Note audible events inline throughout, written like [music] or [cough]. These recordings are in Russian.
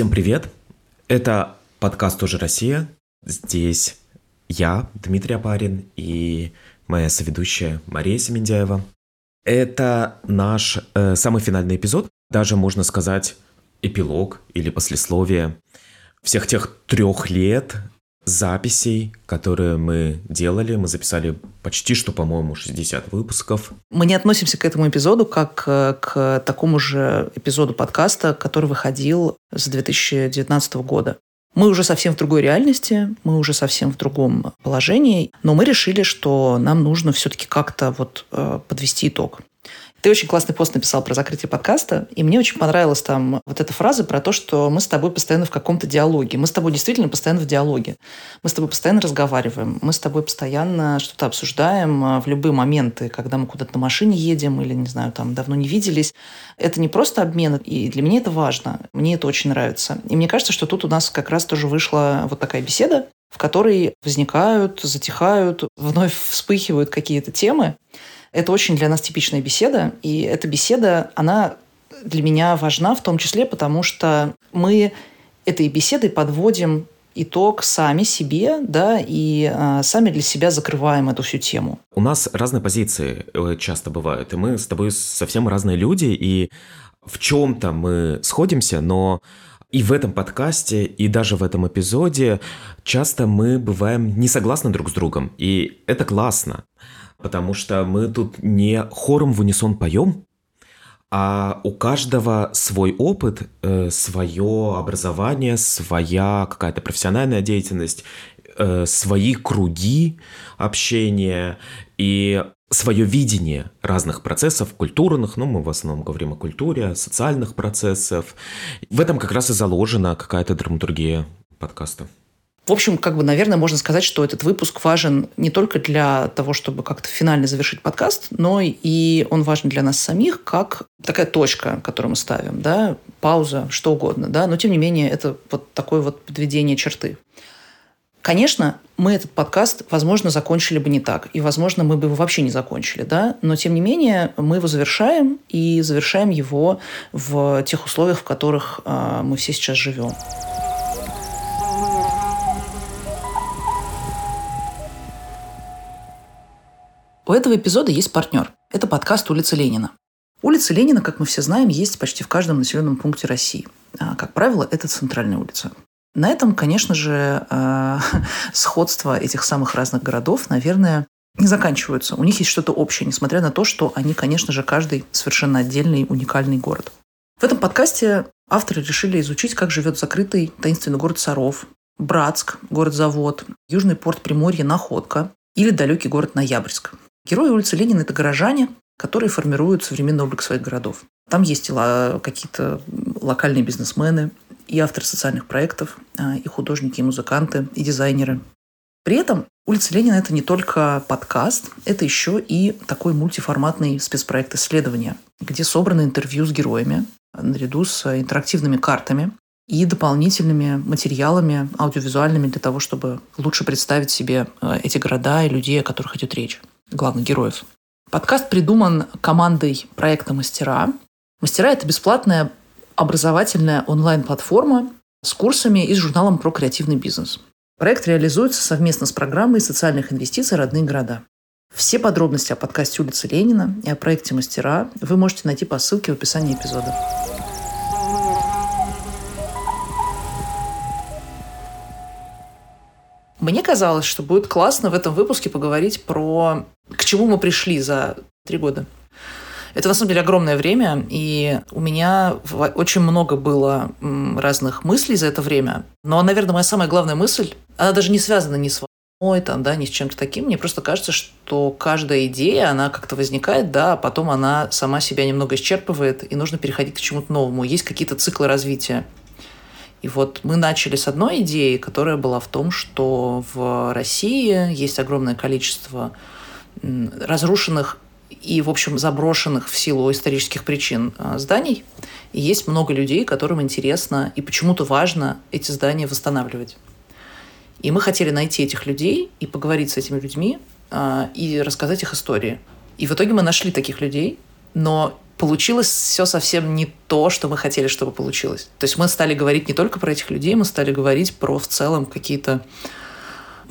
Всем привет! Это подкаст «Тоже Россия». Здесь я, Дмитрий Апарин, и моя соведущая Мария Семендяева. Это наш э, самый финальный эпизод, даже можно сказать эпилог или послесловие всех тех трех лет записей, которые мы делали. Мы записали почти что, по-моему, 60 выпусков. Мы не относимся к этому эпизоду как э, к такому же эпизоду подкаста, который выходил с 2019 года. Мы уже совсем в другой реальности, мы уже совсем в другом положении, но мы решили, что нам нужно все-таки как-то вот э, подвести итог. Ты очень классный пост написал про закрытие подкаста, и мне очень понравилась там вот эта фраза про то, что мы с тобой постоянно в каком-то диалоге. Мы с тобой действительно постоянно в диалоге. Мы с тобой постоянно разговариваем. Мы с тобой постоянно что-то обсуждаем а, в любые моменты, когда мы куда-то на машине едем или, не знаю, там давно не виделись. Это не просто обмен, и для меня это важно. Мне это очень нравится. И мне кажется, что тут у нас как раз тоже вышла вот такая беседа, в которой возникают, затихают, вновь вспыхивают какие-то темы, это очень для нас типичная беседа, и эта беседа, она для меня важна в том числе, потому что мы этой беседой подводим итог сами себе, да, и э, сами для себя закрываем эту всю тему. У нас разные позиции э, часто бывают, и мы с тобой совсем разные люди, и в чем-то мы сходимся, но и в этом подкасте, и даже в этом эпизоде часто мы бываем не согласны друг с другом, и это классно потому что мы тут не хором в унисон поем, а у каждого свой опыт, э, свое образование, своя какая-то профессиональная деятельность, э, свои круги общения. И свое видение разных процессов культурных, ну, мы в основном говорим о культуре, социальных процессов. В этом как раз и заложена какая-то драматургия подкаста. В общем, как бы, наверное, можно сказать, что этот выпуск важен не только для того, чтобы как-то финально завершить подкаст, но и он важен для нас самих, как такая точка, которую мы ставим, да, пауза, что угодно, да, но тем не менее это вот такое вот подведение черты. Конечно, мы этот подкаст, возможно, закончили бы не так, и, возможно, мы бы его вообще не закончили, да, но, тем не менее, мы его завершаем, и завершаем его в тех условиях, в которых э, мы все сейчас живем. У этого эпизода есть партнер. Это подкаст «Улица Ленина». Улица Ленина, как мы все знаем, есть почти в каждом населенном пункте России. А, как правило, это центральная улица. На этом, конечно же, а, [laughs] сходство этих самых разных городов, наверное, не заканчиваются. У них есть что-то общее, несмотря на то, что они, конечно же, каждый совершенно отдельный, уникальный город. В этом подкасте авторы решили изучить, как живет закрытый таинственный город Саров, Братск, город-завод, южный порт Приморья, Находка или далекий город Ноябрьск. Герои улицы Ленина – это горожане, которые формируют современный облик своих городов. Там есть какие-то локальные бизнесмены, и авторы социальных проектов, а, и художники, и музыканты, и дизайнеры. При этом улица Ленина – это не только подкаст, это еще и такой мультиформатный спецпроект исследования, где собраны интервью с героями наряду с интерактивными картами и дополнительными материалами аудиовизуальными для того, чтобы лучше представить себе а, эти города и людей, о которых идет речь главных героев. Подкаст придуман командой проекта «Мастера». «Мастера» — это бесплатная образовательная онлайн-платформа с курсами и с журналом про креативный бизнес. Проект реализуется совместно с программой социальных инвестиций «Родные города». Все подробности о подкасте «Улица Ленина» и о проекте «Мастера» вы можете найти по ссылке в описании эпизода. Мне казалось, что будет классно в этом выпуске поговорить про к чему мы пришли за три года. Это, на самом деле, огромное время, и у меня очень много было разных мыслей за это время. Но, наверное, моя самая главная мысль, она даже не связана ни с войной, там, да, ни с чем-то таким. Мне просто кажется, что каждая идея, она как-то возникает, да, а потом она сама себя немного исчерпывает, и нужно переходить к чему-то новому. Есть какие-то циклы развития. И вот мы начали с одной идеи, которая была в том, что в России есть огромное количество разрушенных и, в общем, заброшенных в силу исторических причин а, зданий. И есть много людей, которым интересно и почему-то важно эти здания восстанавливать. И мы хотели найти этих людей и поговорить с этими людьми а, и рассказать их истории. И в итоге мы нашли таких людей, но получилось все совсем не то, что мы хотели, чтобы получилось. То есть мы стали говорить не только про этих людей, мы стали говорить про в целом какие-то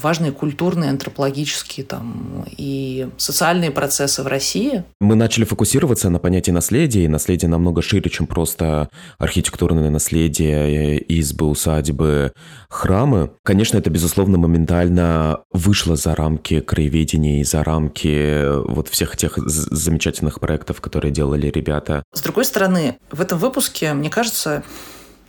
важные культурные, антропологические там, и социальные процессы в России. Мы начали фокусироваться на понятии наследия, и наследие намного шире, чем просто архитектурное наследие, избы, усадьбы, храмы. Конечно, это, безусловно, моментально вышло за рамки краеведения и за рамки вот всех тех замечательных проектов, которые делали ребята. С другой стороны, в этом выпуске, мне кажется,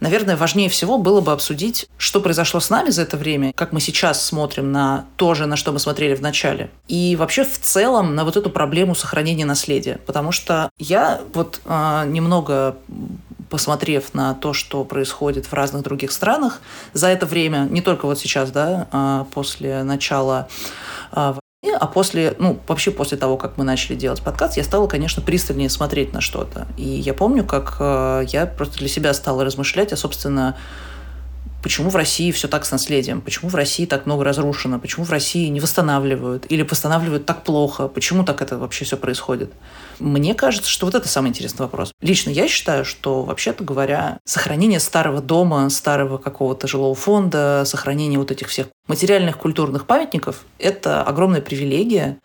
Наверное, важнее всего было бы обсудить, что произошло с нами за это время, как мы сейчас смотрим на то же, на что мы смотрели в начале. И вообще в целом на вот эту проблему сохранения наследия. Потому что я вот э, немного посмотрев на то, что происходит в разных других странах за это время, не только вот сейчас, да, а, после начала а, после, ну, вообще после того, как мы начали делать подкаст, я стала, конечно, пристальнее смотреть на что-то. И я помню, как э, я просто для себя стала размышлять, а, собственно, почему в России все так с наследием, почему в России так много разрушено, почему в России не восстанавливают или восстанавливают так плохо, почему так это вообще все происходит. Мне кажется, что вот это самый интересный вопрос. Лично я считаю, что, вообще-то говоря, сохранение старого дома, старого какого-то жилого фонда, сохранение вот этих всех материальных культурных памятников – это огромная привилегия,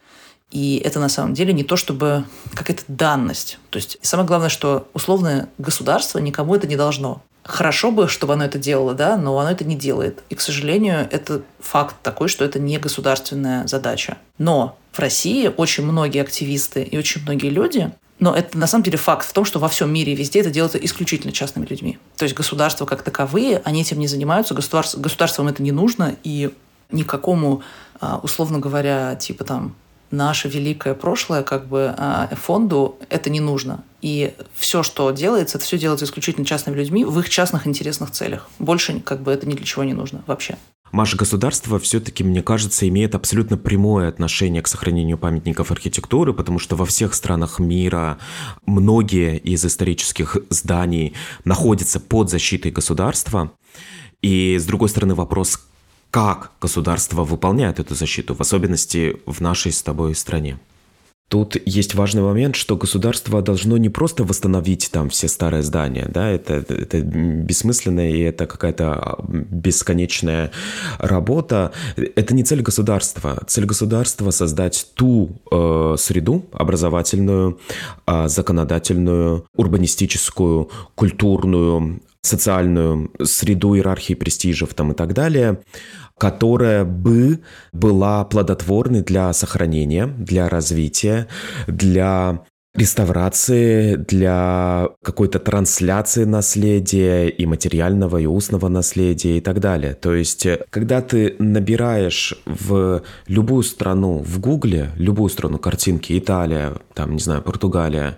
и это на самом деле не то, чтобы какая-то данность. То есть самое главное, что условное государство никому это не должно. Хорошо бы, чтобы оно это делало, да, но оно это не делает. И, к сожалению, это факт такой, что это не государственная задача. Но в России очень многие активисты и очень многие люди но это на самом деле факт в том, что во всем мире везде это делается исключительно частными людьми. То есть государства как таковые, они этим не занимаются, государств, государствам это не нужно, и никакому, а, условно говоря, типа там наше великое прошлое, как бы а, фонду это не нужно. И все, что делается, это все делается исключительно частными людьми в их частных интересных целях. Больше как бы это ни для чего не нужно вообще. Маш, государство все-таки, мне кажется, имеет абсолютно прямое отношение к сохранению памятников архитектуры, потому что во всех странах мира многие из исторических зданий находятся под защитой государства. И, с другой стороны, вопрос, как государство выполняет эту защиту, в особенности в нашей с тобой стране. Тут есть важный момент, что государство должно не просто восстановить там все старые здания, да, это, это бессмысленно и это какая-то а, бесконечная работа. Это не цель государства. Цель государства создать ту э, среду образовательную, э, законодательную, урбанистическую, культурную, социальную среду иерархии престижев там и так далее, которая бы была плодотворной для сохранения, для развития, для реставрации, для какой-то трансляции наследия и материального, и устного наследия и так далее. То есть, э, когда ты набираешь в любую страну в Гугле, любую страну картинки, Италия, там, не знаю, Португалия,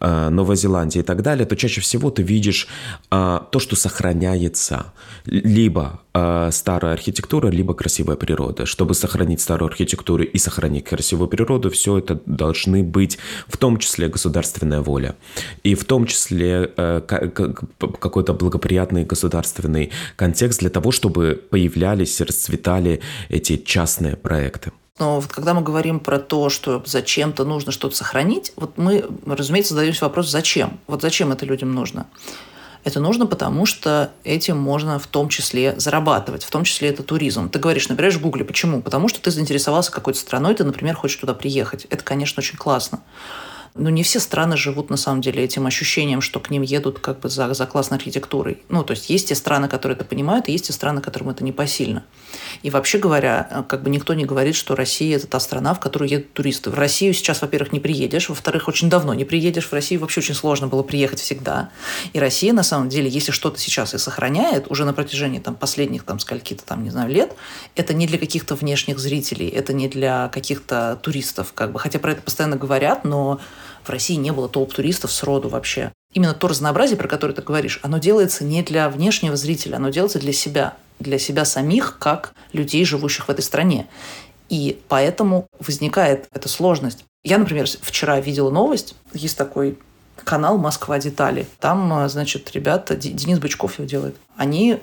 э, Новая Зеландия и так далее, то чаще всего ты видишь э, то, что сохраняется. Либо старая архитектура, либо красивая природа. Чтобы сохранить старую архитектуру и сохранить красивую природу, все это должны быть в том числе числе государственная воля, и в том числе э, какой-то благоприятный государственный контекст для того, чтобы появлялись, расцветали эти частные проекты. Но вот когда мы говорим про то, что зачем-то нужно что-то сохранить, вот мы, разумеется, задаемся вопрос, зачем? Вот зачем это людям нужно? Это нужно, потому что этим можно в том числе зарабатывать, в том числе это туризм. Ты говоришь, набираешь в Гугле, почему? Потому что ты заинтересовался какой-то страной, ты, например, хочешь туда приехать. Это, конечно, очень классно. Но не все страны живут на самом деле этим ощущением, что к ним едут как бы за, за классной архитектурой. Ну, то есть есть те страны, которые это понимают, и есть те страны, которым это не посильно. И вообще говоря, как бы никто не говорит, что Россия – это та страна, в которую едут туристы. В Россию сейчас, во-первых, не приедешь, во-вторых, очень давно не приедешь. В Россию вообще очень сложно было приехать всегда. И Россия, на самом деле, если что-то сейчас и сохраняет, уже на протяжении там, последних там, скольки-то там, не знаю, лет, это не для каких-то внешних зрителей, это не для каких-то туристов. Как бы. Хотя про это постоянно говорят, но в России не было толп туристов с роду вообще. Именно то разнообразие, про которое ты говоришь, оно делается не для внешнего зрителя, оно делается для себя, для себя самих, как людей, живущих в этой стране. И поэтому возникает эта сложность. Я, например, вчера видела новость, есть такой канал «Москва. Детали». Там, значит, ребята, Денис Бычков его делает, они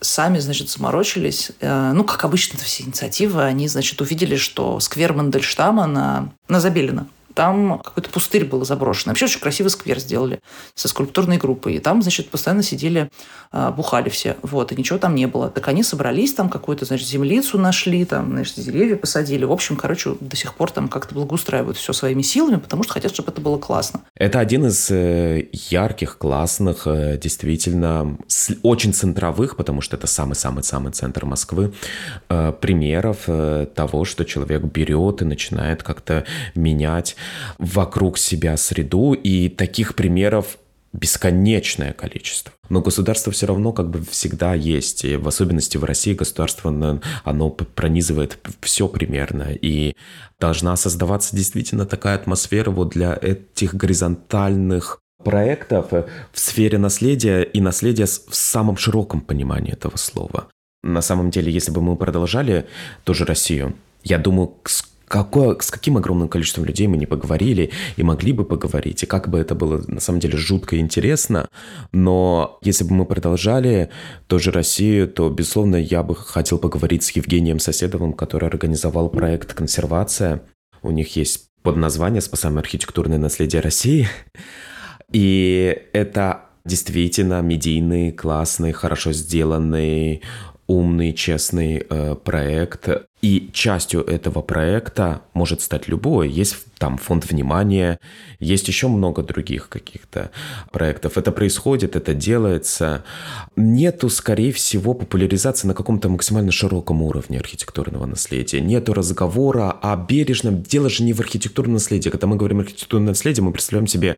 сами, значит, заморочились. Э, ну, как обычно, все инициативы. Они, значит, увидели, что сквер Мандельштама на, на Забелина Там какой-то пустырь был заброшен. Вообще очень красивый сквер сделали со скульптурной группой. И там, значит, постоянно сидели, а, бухали все. Вот, и ничего там не было. Так они собрались, там какую-то, значит, землицу нашли, там, значит, деревья посадили. В общем, короче, до сих пор там как-то благоустраивают все своими силами, потому что хотят, чтобы это было классно. Это один из э, ярких, классных, э, действительно, очень центровых, потому что это самый-самый-самый центр Москвы, э, примеров того, что человек берет и начинает как-то менять вокруг себя среду. И таких примеров бесконечное количество. Но государство все равно как бы всегда есть. И в особенности в России государство, оно пронизывает все примерно. И должна создаваться действительно такая атмосфера вот для этих горизонтальных проектов в сфере наследия и наследия в самом широком понимании этого слова. На самом деле, если бы мы продолжали тоже Россию, я думаю, какое, с каким огромным количеством людей мы не поговорили и могли бы поговорить, и как бы это было на самом деле жутко интересно. Но если бы мы продолжали тоже Россию, то, безусловно, я бы хотел поговорить с Евгением Соседовым, который организовал проект «Консервация». У них есть подназвание «Спасаем архитектурное наследие России». И это действительно медийный, классный, хорошо сделанный, умный, честный э, проект. И частью этого проекта может стать любое. Есть там фонд внимания, есть еще много других каких-то проектов. Это происходит, это делается. Нету, скорее всего, популяризации на каком-то максимально широком уровне архитектурного наследия. Нету разговора о бережном. Дело же не в архитектурном наследии. Когда мы говорим архитектурное наследие, мы представляем себе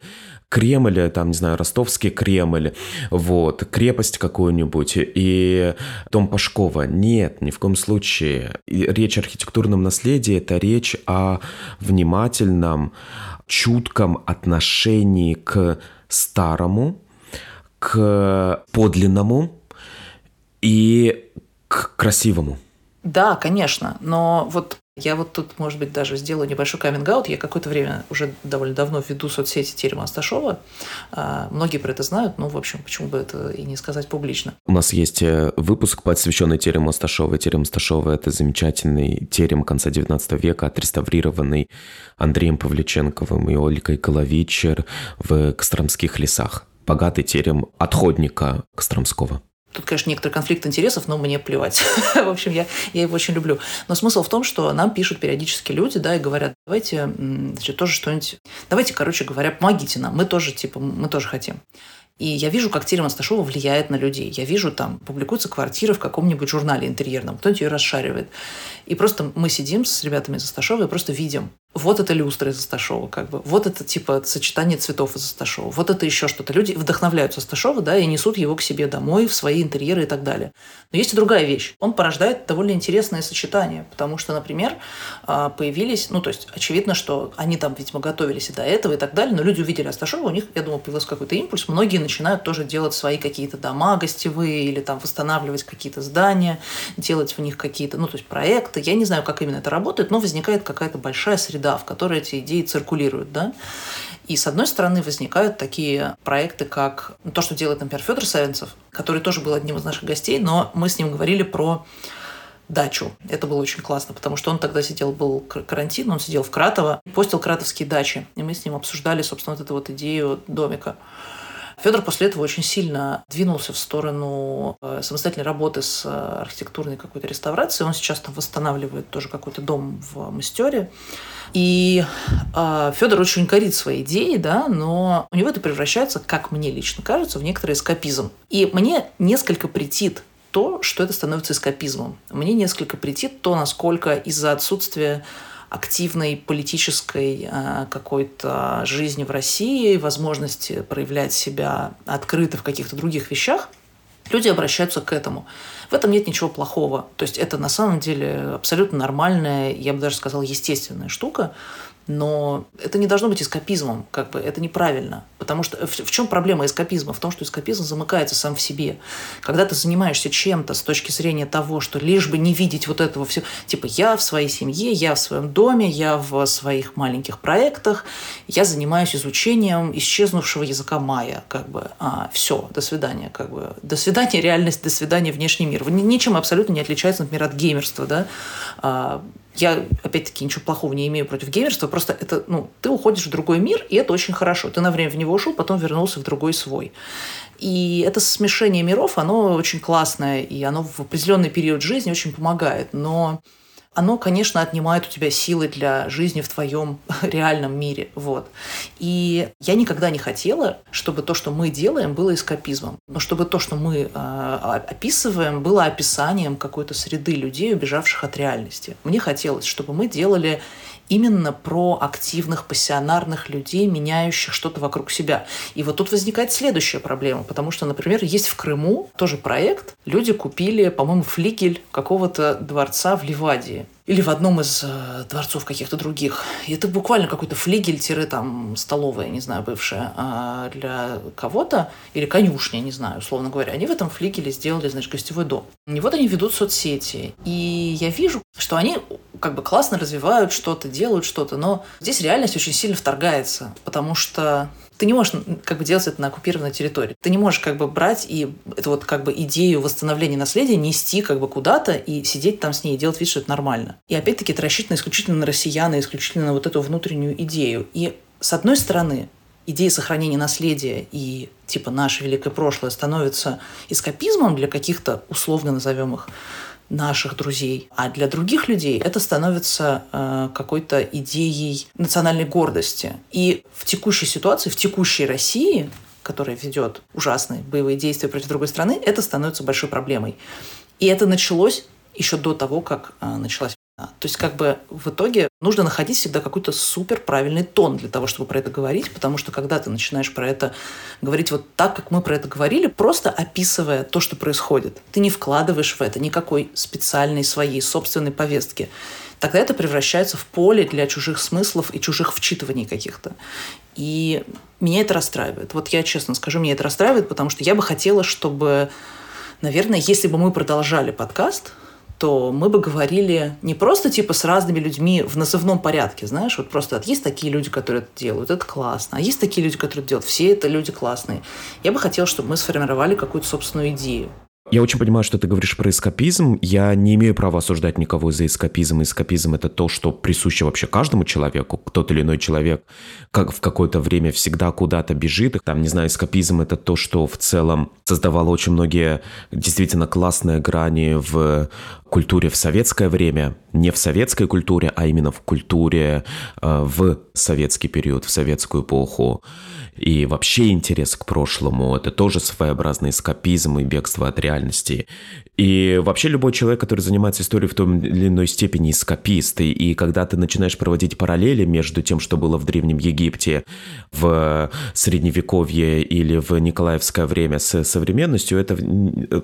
Кремль, там, не знаю, ростовский Кремль, вот, крепость какую-нибудь и дом Пашкова. Нет, ни в коем случае. Речь о архитектурном наследии – это речь о внимательном, чутком отношении к старому, к подлинному и к красивому. Да, конечно, но вот я вот тут, может быть, даже сделаю небольшой каминг -аут. Я какое-то время уже довольно давно веду соцсети Терема Асташова. А, многие про это знают, ну, в общем, почему бы это и не сказать публично. У нас есть э, выпуск, посвященный Терему Асташова. Терем Асташова – это замечательный терем конца XIX века, отреставрированный Андреем Павличенковым и Ольгой Коловичер в Костромских лесах. Богатый терем отходника Костромского. Тут, конечно, некоторый конфликт интересов, но мне плевать. [laughs] в общем, я, я его очень люблю. Но смысл в том, что нам пишут периодически люди, да, и говорят, давайте, значит, тоже что-нибудь, давайте, короче говоря, помогите нам, мы тоже, типа, мы тоже хотим. И я вижу, как Терем Асташова влияет на людей. Я вижу, там публикуется квартира в каком-нибудь журнале интерьерном, кто-нибудь ее расшаривает. И просто мы сидим с ребятами из Асташова и просто видим, вот это люстра из Асташова, как бы, вот это типа сочетание цветов из Асташова, вот это еще что-то. Люди вдохновляются Асташова, да, и несут его к себе домой, в свои интерьеры и так далее. Но есть и другая вещь. Он порождает довольно интересное сочетание, потому что, например, а, появились, ну, то есть, очевидно, что они там, видимо, готовились и до этого и так далее, но люди увидели Асташова, у них, я думаю, появился какой-то импульс, многие начинают тоже делать свои какие-то дома гостевые или там восстанавливать какие-то здания, делать в них какие-то, ну, то есть проекты. Я не знаю, как именно это работает, но возникает какая-то большая среда среда, в которой эти идеи циркулируют, да. И с одной стороны возникают такие проекты, как ну, то, что делает, например, Федор Савинцев, который тоже был одним из наших гостей, но мы с ним говорили про дачу. Это было очень классно, потому что он тогда сидел, был карантин, он сидел в Кратово, постил кратовские дачи, и мы с ним обсуждали, собственно, вот эту вот идею домика. Федор после этого очень сильно двинулся в сторону э, самостоятельной работы с э, архитектурной какой-то реставрацией. Он сейчас там восстанавливает тоже какой-то дом в Мастере. И э, Федор очень горит своей идеей, да, но у него это превращается, как мне лично кажется, в некоторый эскапизм. И мне несколько претит то, что это становится эскапизмом. Мне несколько претит то, насколько из-за отсутствия активной политической э, какой-то жизни в России, возможности проявлять себя открыто в каких-то других вещах, люди обращаются к этому. В этом нет ничего плохого. То есть это на самом деле абсолютно нормальная, я бы даже сказала, естественная штука но это не должно быть эскапизмом, как бы это неправильно. Потому что в, в чем проблема эскапизма? В том, что эскапизм замыкается сам в себе. Когда ты занимаешься чем-то с точки зрения того, что лишь бы не видеть вот этого всего, типа я в своей семье, я в своем доме, я в своих маленьких проектах, я занимаюсь изучением исчезнувшего языка майя, как бы, а, все, до свидания, как бы, до свидания реальность, до свидания внешний мир. Ничем абсолютно не отличается, например, от геймерства, да, а, Я, опять-таки, ничего плохого не имею против геймерства, просто это, ну, ты уходишь в другой мир, и это очень хорошо. Ты на время в него ушел, потом вернулся в другой свой. И это смешение миров, оно очень классное, и оно в определенный период жизни очень помогает. Но оно, конечно, отнимает у тебя силы для жизни в твоем [laughs] реальном мире. Вот. И я никогда не хотела, чтобы то, что мы делаем, было эскапизмом. Но чтобы то, что мы э, описываем, было описанием какой-то среды людей, убежавших от реальности. Мне хотелось, чтобы мы делали именно про активных, пассионарных людей, меняющих что-то вокруг себя. И вот тут возникает следующая проблема, потому что, например, есть в Крыму тоже проект. Люди купили, по-моему, флигель какого-то дворца в Ливадии или в одном из э, дворцов каких-то других. И это буквально какой-то флигель-там столовая, не знаю, бывшая, а для кого-то, или конюшня, не знаю, условно говоря. Они в этом флигеле сделали, значит, гостевой дом. И вот они ведут соцсети. И я вижу, что они как бы классно развивают что-то, делают что-то, но здесь реальность очень сильно вторгается, потому что ты не можешь как бы делать это на оккупированной территории. Ты не можешь как бы брать и эту вот как бы идею восстановления наследия нести как бы куда-то и сидеть там с ней и делать вид, что это нормально. И опять-таки это рассчитано исключительно на россиян и исключительно на вот эту внутреннюю идею. И с одной стороны, идея сохранения наследия и типа наше великое прошлое становится эскапизмом для каких-то, условно назовем их, наших друзей. А для других людей это становится э, какой-то идеей национальной гордости. И в текущей ситуации, в текущей России, которая ведет ужасные боевые действия против другой страны, это становится большой проблемой. И это началось еще до того, как э, началась то есть как бы в итоге нужно находить всегда какой-то супер правильный тон для того, чтобы про это говорить, потому что когда ты начинаешь про это говорить вот так, как мы про это говорили, просто описывая то, что происходит, ты не вкладываешь в это никакой специальной своей собственной повестки, тогда это превращается в поле для чужих смыслов и чужих вчитываний каких-то. И меня это расстраивает. Вот я честно скажу, меня это расстраивает, потому что я бы хотела, чтобы, наверное, если бы мы продолжали подкаст, то мы бы говорили не просто типа с разными людьми в назывном порядке, знаешь, вот просто есть такие люди, которые это делают, это классно, а есть такие люди, которые это делают, все это люди классные. Я бы хотела, чтобы мы сформировали какую-то собственную идею. Я очень понимаю, что ты говоришь про эскапизм. Я не имею права осуждать никого за эскапизм. Эскапизм — это то, что присуще вообще каждому человеку. Тот или иной человек как в какое-то время всегда куда-то бежит. Там, не знаю, эскапизм — это то, что в целом создавало очень многие действительно классные грани в культуре в советское время. Не в советской культуре, а именно в культуре э, в советский период, в советскую эпоху и вообще интерес к прошлому, это тоже своеобразный эскапизм и бегство от реальности. И вообще любой человек, который занимается историей в том или иной степени эскапист, и, и когда ты начинаешь проводить параллели между тем, что было в Древнем Египте, в Средневековье или в Николаевское время с современностью, это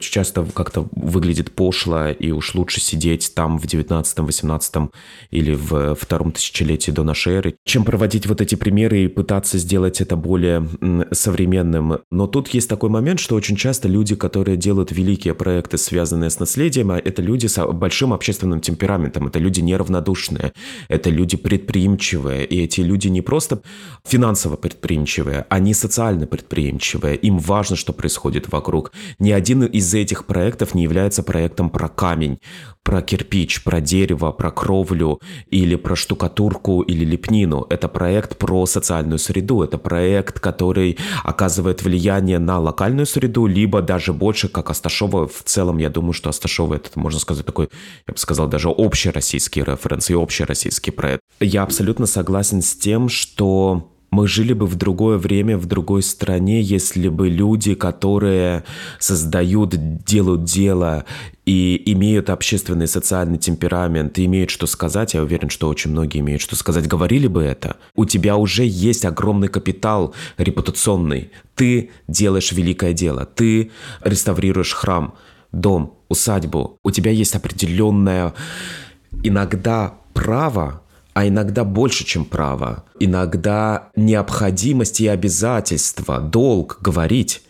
часто как-то выглядит пошло, и уж лучше сидеть там в 19-18 или в втором тысячелетии до нашей эры, чем проводить вот эти примеры и пытаться сделать это более современным. Но тут есть такой момент, что очень часто люди, которые делают великие проекты, связанные с наследием, а это люди с большим общественным темпераментом, это люди неравнодушные, это люди предприимчивые, и эти люди не просто финансово предприимчивые, они социально предприимчивые, им важно, что происходит вокруг. Ни один из этих проектов не является проектом про камень, про кирпич, про дерево, про кровлю или про штукатурку или лепнину. Это проект про социальную среду, это проект, который оказывает влияние на локальную среду, либо даже больше, как Асташова в целом, я думаю, что Асташова это, можно сказать, такой, я бы сказал, даже общероссийский референс и общероссийский проект. Я абсолютно согласен с тем, что мы жили бы в другое время, в другой стране, если бы люди, которые создают, делают дело и имеют общественный социальный темперамент, и имеют что сказать, я уверен, что очень многие имеют что сказать, говорили бы это. У тебя уже есть огромный капитал репутационный. Ты делаешь великое дело. Ты реставрируешь храм, дом, усадьбу. У тебя есть определенное иногда право а иногда больше, чем право. Иногда необходимость и обязательство, долг говорить.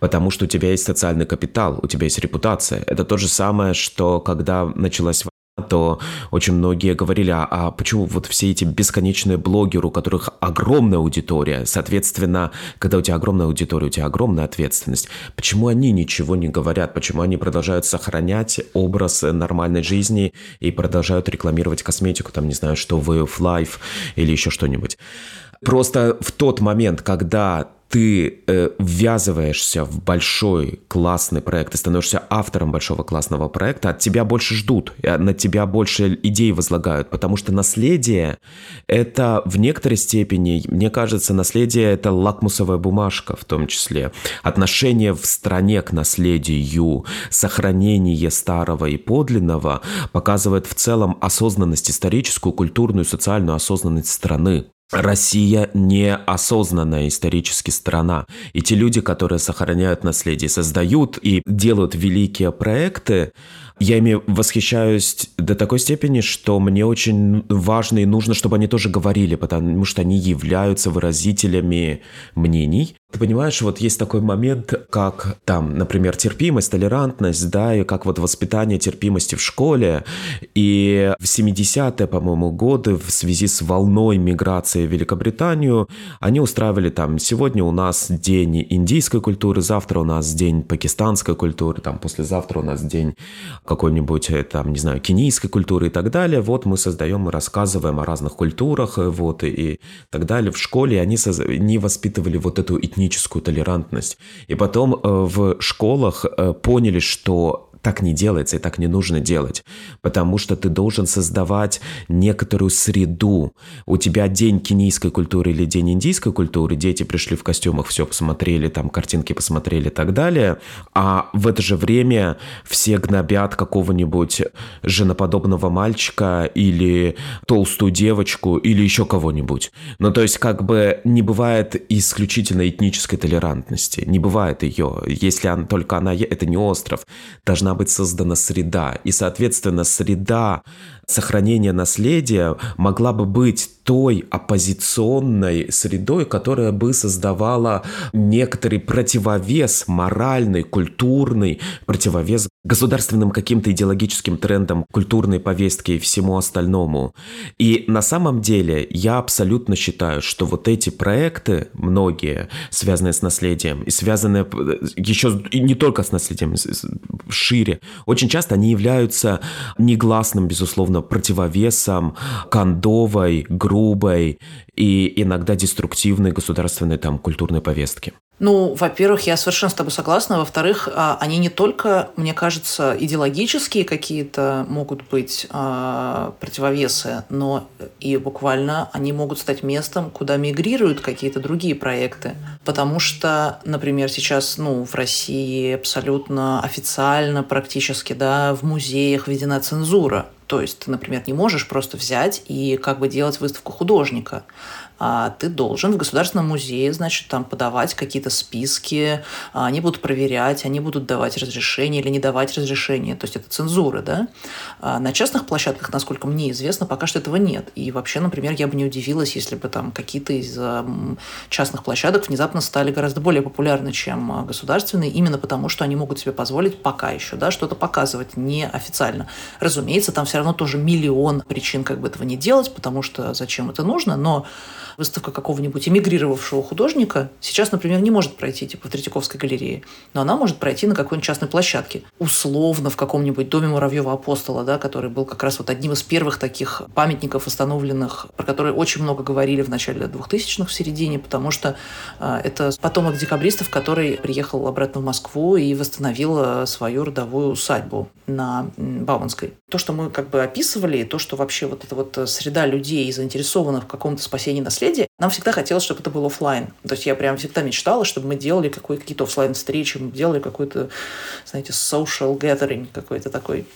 Потому что у тебя есть социальный капитал, у тебя есть репутация. Это то же самое, что когда началась то очень многие говорили, а, а почему вот все эти бесконечные блогеры, у которых огромная аудитория, соответственно, когда у тебя огромная аудитория, у тебя огромная ответственность, почему они ничего не говорят, почему они продолжают сохранять образ нормальной жизни и продолжают рекламировать косметику, там, не знаю, что Way of Life или еще что-нибудь. Просто в тот момент, когда ты э, ввязываешься в большой классный проект, ты становишься автором большого классного проекта, от тебя больше ждут, на тебя больше идей возлагают, потому что наследие — это в некоторой степени, мне кажется, наследие — это лакмусовая бумажка в том числе. Отношение в стране к наследию, сохранение старого и подлинного показывает в целом осознанность историческую, культурную, социальную осознанность страны. Россия неосознанная исторически страна. И те люди, которые сохраняют наследие, создают и делают великие проекты, я ими восхищаюсь до такой степени, что мне очень важно и нужно, чтобы они тоже говорили, потому что они являются выразителями мнений. Ты понимаешь, вот есть такой момент, как там, например, терпимость, толерантность, да, и как вот воспитание терпимости в школе. И в 70-е, по-моему, годы в связи с волной миграции в Великобританию они устраивали там, сегодня у нас день индийской культуры, завтра у нас день пакистанской культуры, там, послезавтра у нас день какой-нибудь, э, там, не знаю, кенийской культуры и так далее. Вот мы создаем и рассказываем о разных культурах, э, вот, и, так далее. В школе они соз... не воспитывали вот эту этническую толерантность. И потом э, в школах поняли, что так не делается и так не нужно делать, потому что ты должен создавать некоторую среду. У тебя день кенийской культуры или день индийской культуры, дети пришли в костюмах, все посмотрели, там картинки посмотрели и так далее, а в это же время все гнобят какого-нибудь женоподобного мальчика или толстую девочку или еще кого-нибудь. Ну, то есть как бы не бывает исключительно этнической толерантности, не бывает ее. Если она, только она, это не остров, должна должна быть создана среда. И, соответственно, среда сохранения наследия могла бы быть той оппозиционной средой, которая бы создавала некоторый противовес моральный, культурный, противовес государственным каким-то идеологическим трендам, культурной повестке и всему остальному. И на самом деле я абсолютно считаю, что вот эти проекты, многие, связанные с наследием, и связанные еще и не только с наследием, шире, очень часто они являются негласным, безусловно, противовесом кондовой, грубой и иногда деструктивной государственной там культурной повестки. Ну, во-первых, я совершенно с тобой согласна. Во-вторых, а, они не только, мне кажется, идеологические какие-то могут быть а, противовесы, но и буквально они могут стать местом, куда мигрируют какие-то другие проекты. Потому что, например, сейчас ну, в России абсолютно официально практически да, в музеях введена цензура. То есть ты, например, не можешь просто взять и как бы делать выставку художника ты должен в Государственном музее, значит, там подавать какие-то списки, а они будут проверять, они будут давать разрешение или не давать разрешение, то есть это цензура, да. А на частных площадках, насколько мне известно, пока что этого нет. И вообще, например, я бы не удивилась, если бы там какие-то из частных площадок внезапно стали гораздо более популярны, чем а, государственные, именно потому, что они могут себе позволить пока еще, да, что-то показывать неофициально. Разумеется, там все равно тоже миллион причин как бы этого не делать, потому что зачем это нужно, но выставка какого-нибудь эмигрировавшего художника сейчас, например, не может пройти типа в Третьяковской галерее, но она может пройти на какой-нибудь частной площадке. Условно в каком-нибудь доме Муравьева апостола, да, который был как раз вот одним из первых таких памятников установленных, про которые очень много говорили в начале 2000-х, в середине, потому что э, это потомок декабристов, который приехал обратно в Москву и восстановил э, свою родовую усадьбу на Бауманской. То, что мы как бы описывали, то, что вообще вот эта вот среда людей, заинтересованных в каком-то спасении наследия, наследие, нам всегда хотелось, чтобы это был офлайн. То есть я прям всегда мечтала, чтобы мы делали какие-то офлайн встречи, мы делали какой-то, знаете, social gathering какой-то такой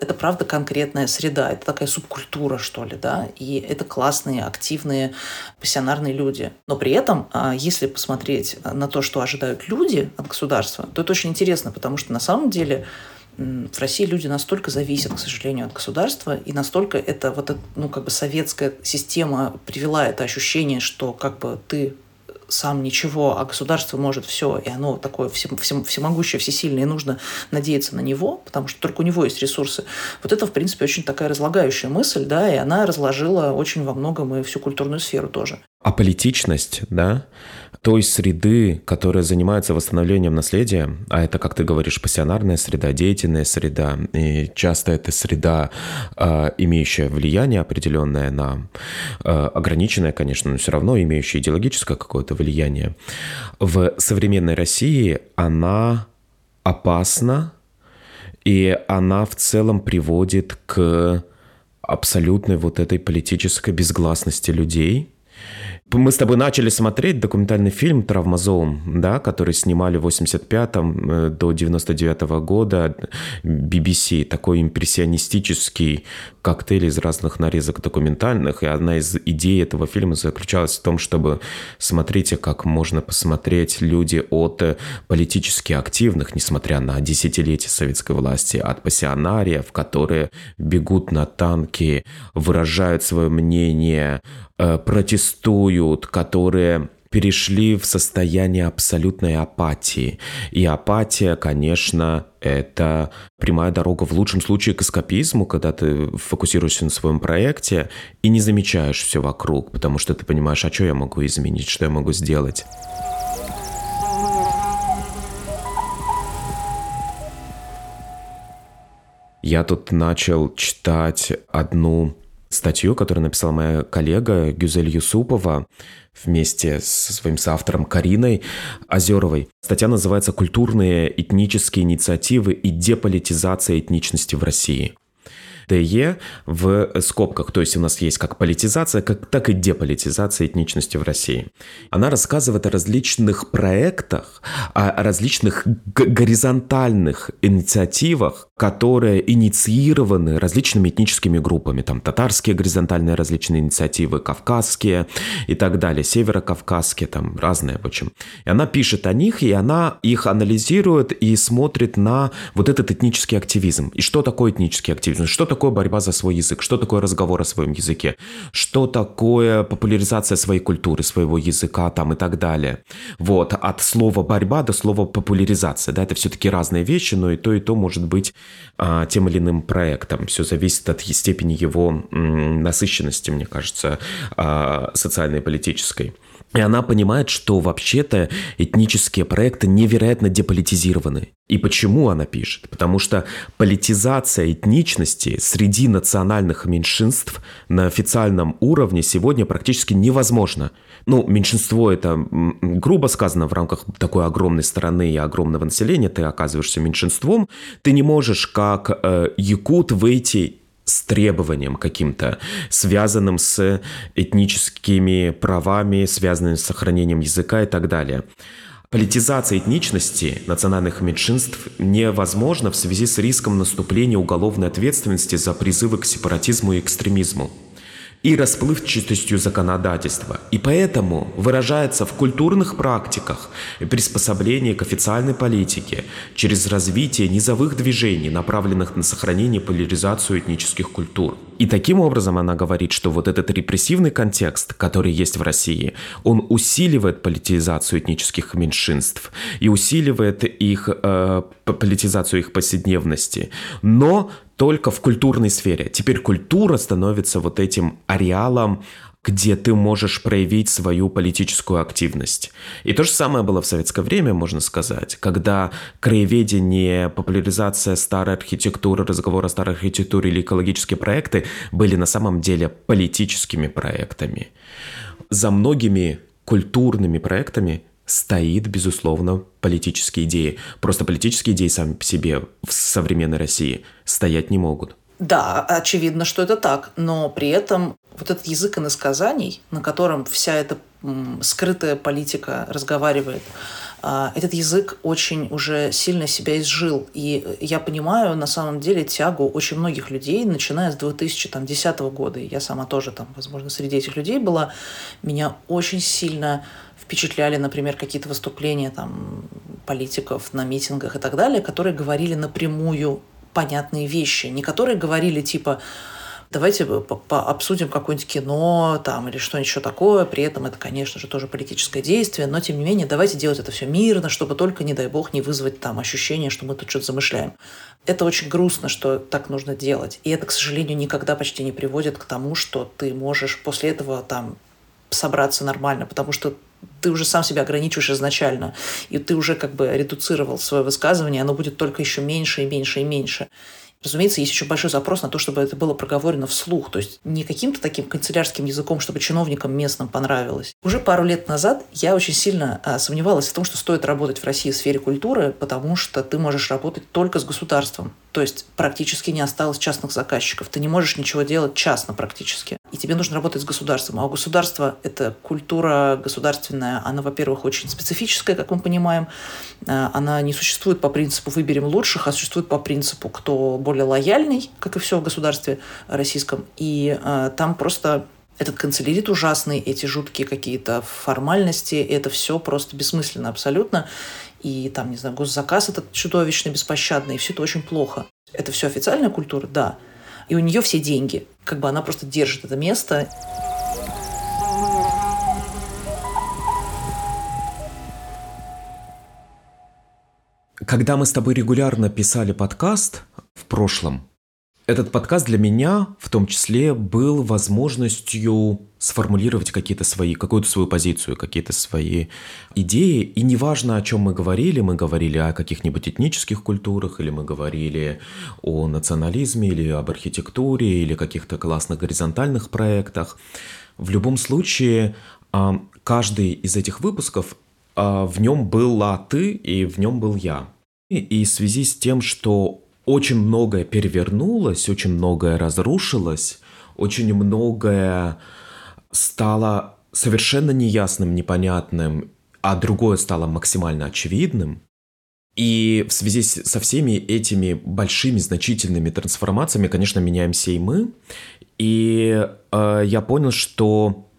это правда конкретная среда, это такая субкультура, что ли, да, и это классные, активные, пассионарные люди. Но при этом, а, если посмотреть на то, что ожидают люди от государства, то это очень интересно, потому что на самом деле в России люди настолько зависят, к сожалению, от государства, и настолько это вот ну, как бы советская система привела это ощущение, что как бы ты сам ничего, а государство может все, и оно такое всем, всем, всемогущее, всесильное, и нужно надеяться на него, потому что только у него есть ресурсы. Вот это, в принципе, очень такая разлагающая мысль, да, и она разложила очень во многом и всю культурную сферу тоже. А политичность, да, той среды, которая занимается восстановлением наследия, а это, как ты говоришь, пассионарная среда, деятельная среда, и часто это среда, э, имеющая влияние определенное на, э, ограниченное, конечно, но все равно имеющая идеологическое какое-то влияние, в современной России она опасна, и она в целом приводит к абсолютной вот этой политической безгласности людей – мы с тобой начали смотреть документальный фильм «Травмозоум», да, который снимали в 85-м э, до 99 -го года. BBC, такой импрессионистический коктейль из разных нарезок документальных, и одна из идей этого фильма заключалась в том, чтобы смотрите, как можно посмотреть люди от политически активных, несмотря на десятилетия советской власти, от пассионариев, которые бегут на танки, выражают свое мнение, э, протестуют, которые перешли в состояние абсолютной апатии. И апатия, конечно, это прямая дорога в лучшем случае к эскапизму, когда ты фокусируешься на своем проекте и не замечаешь все вокруг, потому что ты понимаешь, а что я могу изменить, что я могу сделать. Я тут начал читать одну статью, которую написала моя коллега Гюзель Юсупова вместе со своим соавтором Кариной Озеровой. Статья называется «Культурные этнические инициативы и деполитизация этничности в России». ДЕ в скобках. То есть у нас есть как политизация, как, так и деполитизация этничности в России. Она рассказывает о различных проектах, о различных горизонтальных инициативах, которые инициированы различными этническими группами. Там татарские горизонтальные различные инициативы, кавказские и так далее, северокавказские, там разные, в общем. И она пишет о них, и она их анализирует и смотрит на вот этот этнический активизм. И что такое этнический активизм? Что такое борьба за свой язык, что такое разговор о своем языке, что такое популяризация своей культуры, своего языка там и так далее. Вот, от слова борьба до слова популяризация, да, это все-таки разные вещи, но и то, и то может быть а, тем или иным проектом. Все зависит от степени его м, насыщенности, мне кажется, а, социальной и политической. И она понимает, что вообще-то этнические проекты невероятно деполитизированы. И почему она пишет? Потому что политизация этничности среди национальных меньшинств на официальном уровне сегодня практически невозможна. Ну, меньшинство это грубо сказано в рамках такой огромной страны и огромного населения, ты оказываешься меньшинством, ты не можешь как э, якут выйти с требованием каким-то, связанным с этническими правами, связанным с сохранением языка и так далее. Политизация этничности национальных меньшинств невозможна в связи с риском наступления уголовной ответственности за призывы к сепаратизму и экстремизму и расплывчатостью законодательства, и поэтому выражается в культурных практиках и приспособлении к официальной политике через развитие низовых движений, направленных на сохранение и поляризацию этнических культур. И таким образом она говорит, что вот этот репрессивный контекст, который есть в России, он усиливает политизацию этнических меньшинств и усиливает их э, политизацию их повседневности. Но только в культурной сфере. Теперь культура становится вот этим ареалом где ты можешь проявить свою политическую активность. И то же самое было в советское время, можно сказать, когда краеведение, популяризация старой архитектуры, разговор о старой архитектуре или экологические проекты были на самом деле политическими проектами. За многими культурными проектами стоит, безусловно, политические идеи. Просто политические идеи сами по себе в современной России стоять не могут. Да, очевидно, что это так, но при этом вот этот язык иносказаний, на котором вся эта скрытая политика разговаривает, а, этот язык очень уже сильно себя изжил. И я понимаю на самом деле тягу очень многих людей, начиная с 2010 года. Я сама тоже там, возможно, среди этих людей была. Меня очень сильно впечатляли, например, какие-то выступления там, политиков на митингах и так далее, которые говорили напрямую понятные вещи, не которые говорили типа давайте обсудим какое-нибудь кино там, или что-нибудь еще такое. При этом это, конечно же, тоже политическое действие, но тем не менее давайте делать это все мирно, чтобы только, не дай бог, не вызвать там ощущение, что мы тут что-то замышляем. Это очень грустно, что так нужно делать. И это, к сожалению, никогда почти не приводит к тому, что ты можешь после этого там собраться нормально, потому что ты уже сам себя ограничиваешь изначально, и ты уже как бы редуцировал свое высказывание, оно будет только еще меньше и меньше и меньше. Разумеется, есть еще большой запрос на то, чтобы это было проговорено вслух, то есть не каким-то таким канцелярским языком, чтобы чиновникам местным понравилось. Уже пару лет назад я очень сильно а, сомневалась в том, что стоит работать в России в сфере культуры, потому что ты можешь работать только с государством. То есть практически не осталось частных заказчиков. Ты не можешь ничего делать частно практически. И тебе нужно работать с государством. А у государства это культура государственная. Она, во-первых, очень специфическая, как мы понимаем. А, она не существует по принципу «выберем лучших», а существует по принципу «кто более лояльный», как и все в государстве российском. И э, там просто этот канцелярит ужасный, эти жуткие какие-то формальности, это все просто бессмысленно абсолютно. И там, не знаю, госзаказ этот чудовищный, беспощадный, и все это очень плохо. Это все официальная культура, да. И у нее все деньги. Как бы она просто держит это место. Когда мы с тобой регулярно писали подкаст в прошлом, этот подкаст для меня в том числе был возможностью сформулировать какие-то свои, какую-то свою позицию, какие-то свои идеи. И неважно, о чем мы говорили, мы говорили о каких-нибудь этнических культурах, или мы говорили о национализме, или об архитектуре, или каких-то классных горизонтальных проектах. В любом случае, а, каждый из этих выпусков а, в нем была ты и в нем был я. И в связи с тем, что очень многое перевернулось, очень многое разрушилось, очень многое стало совершенно неясным, непонятным, а другое стало максимально очевидным. И в связи со всеми этими большими, значительными трансформациями, конечно, меняемся и мы. И э, я понял, что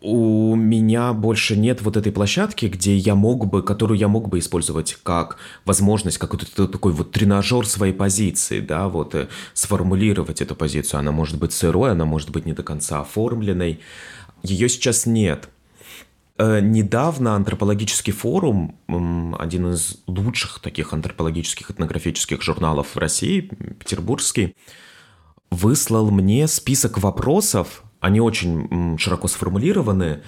у меня больше нет вот этой площадки, где я мог бы, которую я мог бы использовать как возможность, какой-то такой вот тренажер своей позиции, да, вот э, сформулировать эту позицию. Она может быть сырой, она может быть не до конца оформленной. Ее сейчас нет. Э, недавно антропологический форум, один из лучших таких антропологических этнографических журналов в России, петербургский, выслал мне список вопросов, они очень широко сформулированы,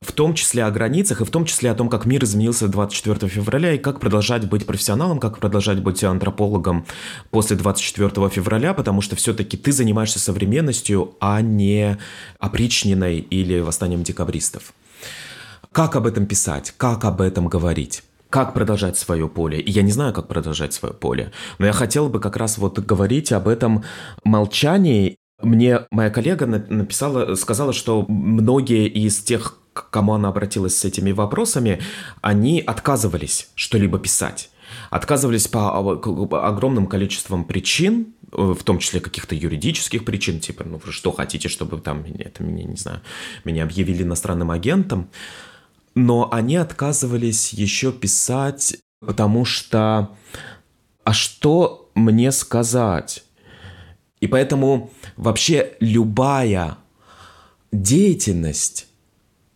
в том числе о границах и в том числе о том, как мир изменился 24 февраля и как продолжать быть профессионалом, как продолжать быть антропологом после 24 февраля, потому что все-таки ты занимаешься современностью, а не опричниной или восстанием декабристов. Как об этом писать? Как об этом говорить? как продолжать свое поле. И я не знаю, как продолжать свое поле. Но я хотел бы как раз вот говорить об этом молчании мне моя коллега написала, сказала, что многие из тех, к кому она обратилась с этими вопросами, они отказывались что-либо писать. Отказывались по огромным количествам причин, в том числе каких-то юридических причин, типа, ну что хотите, чтобы там, это меня, не знаю, меня объявили иностранным агентом. Но они отказывались еще писать, потому что, а что мне сказать? И поэтому вообще любая деятельность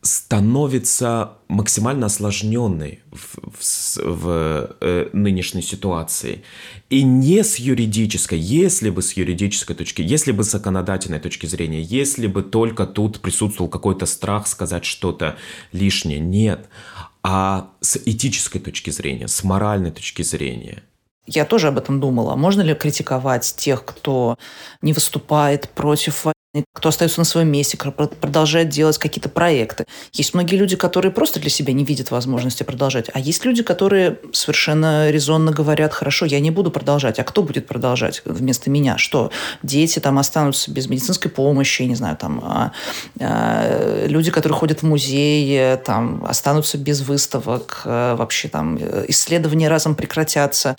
становится максимально осложненной в, в, в э, нынешней ситуации. И не с юридической, если бы с юридической точки, если бы с законодательной точки зрения, если бы только тут присутствовал какой-то страх сказать что-то лишнее, нет. А с этической точки зрения, с моральной точки зрения – я тоже об этом думала. Можно ли критиковать тех, кто не выступает против войны, кто остается на своем месте, продолжает делать какие-то проекты? Есть многие люди, которые просто для себя не видят возможности продолжать. А есть люди, которые совершенно резонно говорят, хорошо, я не буду продолжать. А кто будет продолжать вместо меня? Что? Дети там останутся без медицинской помощи, не знаю, там а, а, люди, которые ходят в музей, там останутся без выставок, а, вообще там исследования разом прекратятся.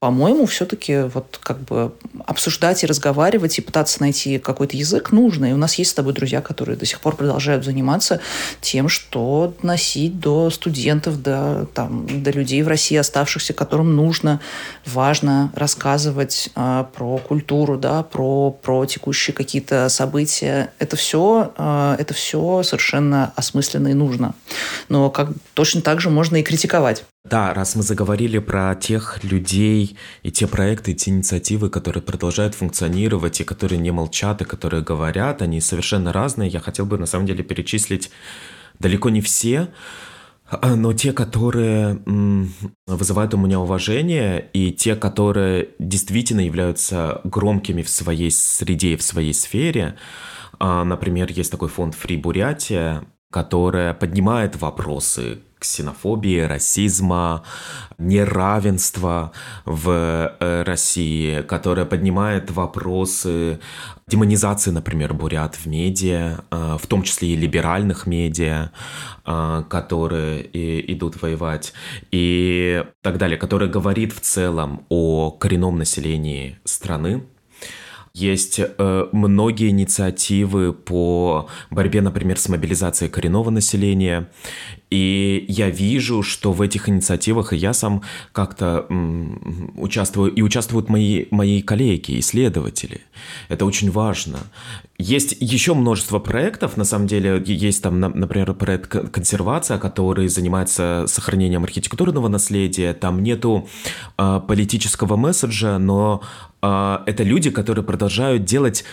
По-моему, все-таки вот как бы обсуждать и разговаривать и пытаться найти какой-то язык нужно. И у нас есть с тобой друзья, которые до сих пор продолжают заниматься тем, что носить до студентов, до, там, до людей в России оставшихся, которым нужно, важно рассказывать э, про культуру, да, про, про текущие какие-то события. Это все, э, это все совершенно осмысленно и нужно. Но как, точно так же можно и критиковать. Да, раз мы заговорили про тех людей и те проекты, и те инициативы, которые продолжают функционировать, и которые не молчат, и которые говорят, они совершенно разные. Я хотел бы на самом деле перечислить далеко не все, но те, которые вызывают у меня уважение, и те, которые действительно являются громкими в своей среде и в своей сфере. А, например, есть такой фонд «Фри Бурятия», которая поднимает вопросы ксенофобии, расизма, неравенства в э, России, которая поднимает вопросы демонизации, например, бурят в медиа, э, в том числе и либеральных медиа, э, которые идут воевать, и так далее, которая говорит в целом о коренном населении страны, есть э, многие инициативы по борьбе, например, с мобилизацией коренного населения. И я вижу, что в этих инициативах и я сам как-то м, участвую, и участвуют мои, мои коллеги, исследователи. Это очень важно. Есть еще множество проектов, на самом деле, есть там, например, проект «Консервация», который занимается сохранением архитектурного наследия, там нету э, политического месседжа, но это люди, которые продолжают делать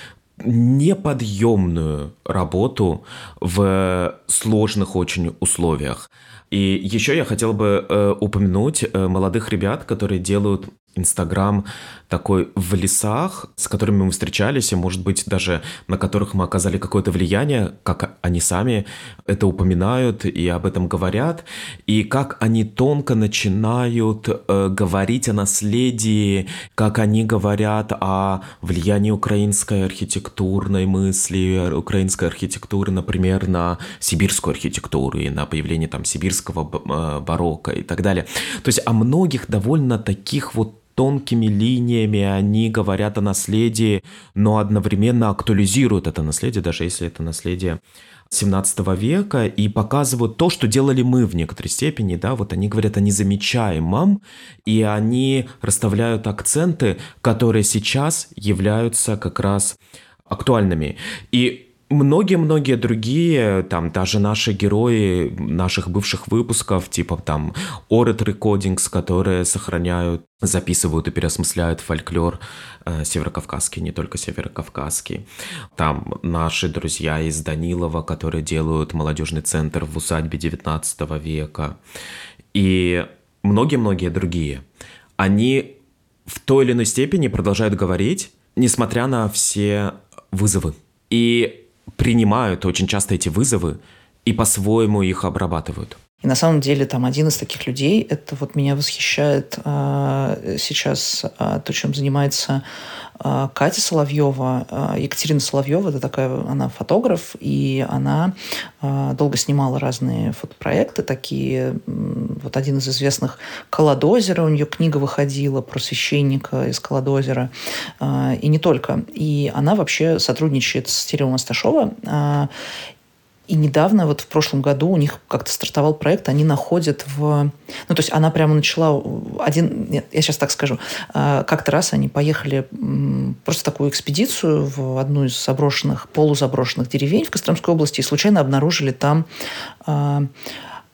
неподъемную работу в сложных очень условиях. И еще я хотел бы э, упомянуть э, молодых ребят, которые делают Инстаграм такой в лесах, с которыми мы встречались, и, может быть, даже на которых мы оказали какое-то влияние, как они сами это упоминают и об этом говорят, и как они тонко начинают э, говорить о наследии, как они говорят о влиянии украинской архитектурной мысли, украинской архитектуры, например, на сибирскую архитектуру и на появление там сибирского э, барокко и так далее. То есть о многих довольно таких вот тонкими линиями они говорят о наследии, но одновременно актуализируют это наследие, даже если это наследие 17 века, и показывают то, что делали мы в некоторой степени, да, вот они говорят о незамечаемом, и они расставляют акценты, которые сейчас являются как раз актуальными. И Многие-многие другие, там, даже наши герои наших бывших выпусков, типа там Orate Recordings, которые сохраняют, записывают и переосмысляют фольклор э, северокавказский, не только северокавказский. Там наши друзья из Данилова, которые делают молодежный центр в усадьбе 19 века. И многие-многие другие. Они в той или иной степени продолжают говорить, несмотря на все вызовы. И принимают очень часто эти вызовы и по-своему их обрабатывают. И на самом деле там один из таких людей, это вот меня восхищает э, сейчас э, то, чем занимается э, Катя Соловьева. Э, Екатерина Соловьева, это такая, она фотограф, и она э, долго снимала разные фотопроекты, такие, вот один из известных «Колодозера», у нее книга выходила про священника из Колодозера, э, и не только. И она вообще сотрудничает с Терилом Асташова, э, и недавно, вот в прошлом году, у них как-то стартовал проект, они находят в... Ну, то есть она прямо начала один... Нет, я сейчас так скажу. А, как-то раз они поехали просто такую экспедицию в одну из заброшенных, полузаброшенных деревень в Костромской области и случайно обнаружили там а,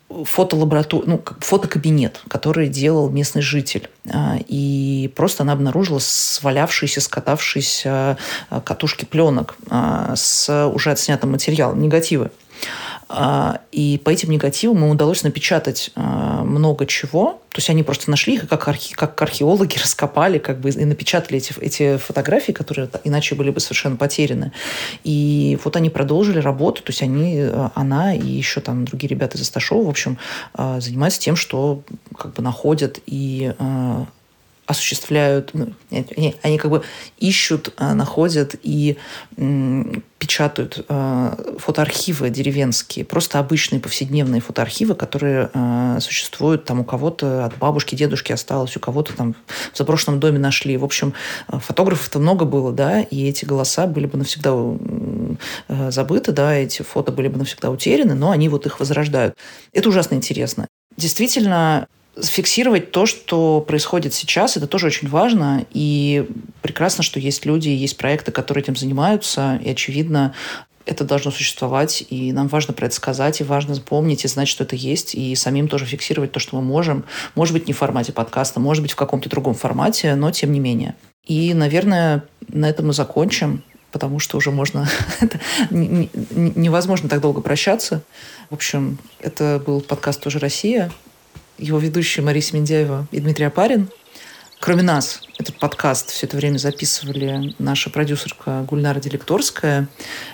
фотолабораторию, ну, фотокабинет, который делал местный житель. А, и просто она обнаружила свалявшиеся, скатавшиеся катушки пленок с уже отснятым материалом, негативы. А, и по этим негативам им удалось напечатать а, много чего. То есть они просто нашли их, как, архе, как археологи [laughs] раскопали как бы, и напечатали эти, эти фотографии, которые иначе были бы совершенно потеряны. И вот они продолжили работу. То есть они, а, она и еще там другие ребята из Асташова, в общем, занимаются тем, что как бы находят и осуществляют, ну, они как бы ищут, находят и печатают э, фотоархивы деревенские, просто обычные повседневные фотоархивы, которые э, существуют там у кого-то от бабушки, дедушки осталось, у кого-то там в заброшенном доме нашли. В общем, фотографов-то много было, да, и эти голоса были бы навсегда забыты, да, эти фото были бы навсегда утеряны, но они вот их возрождают. Это ужасно интересно. Действительно, фиксировать то, что происходит сейчас, это тоже очень важно. И прекрасно, что есть люди, есть проекты, которые этим занимаются. И, очевидно, это должно существовать, и нам важно про это сказать, и важно запомнить, и знать, что это есть, и самим тоже фиксировать то, что мы можем. Может быть, не в формате подкаста, может быть, в каком-то другом формате, но тем не менее. И, наверное, на этом мы закончим, потому что уже можно... [laughs] невозможно так долго прощаться. В общем, это был подкаст «Тоже Россия» его ведущие Мария Семендяева и Дмитрий Апарин. Кроме нас, этот подкаст все это время записывали наша продюсерка Гульнара Делекторская,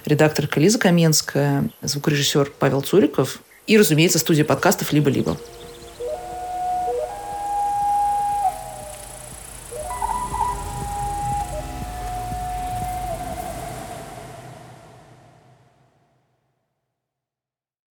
редакторка Лиза Каменская, звукорежиссер Павел Цуриков и, разумеется, студия подкастов «Либо-либо».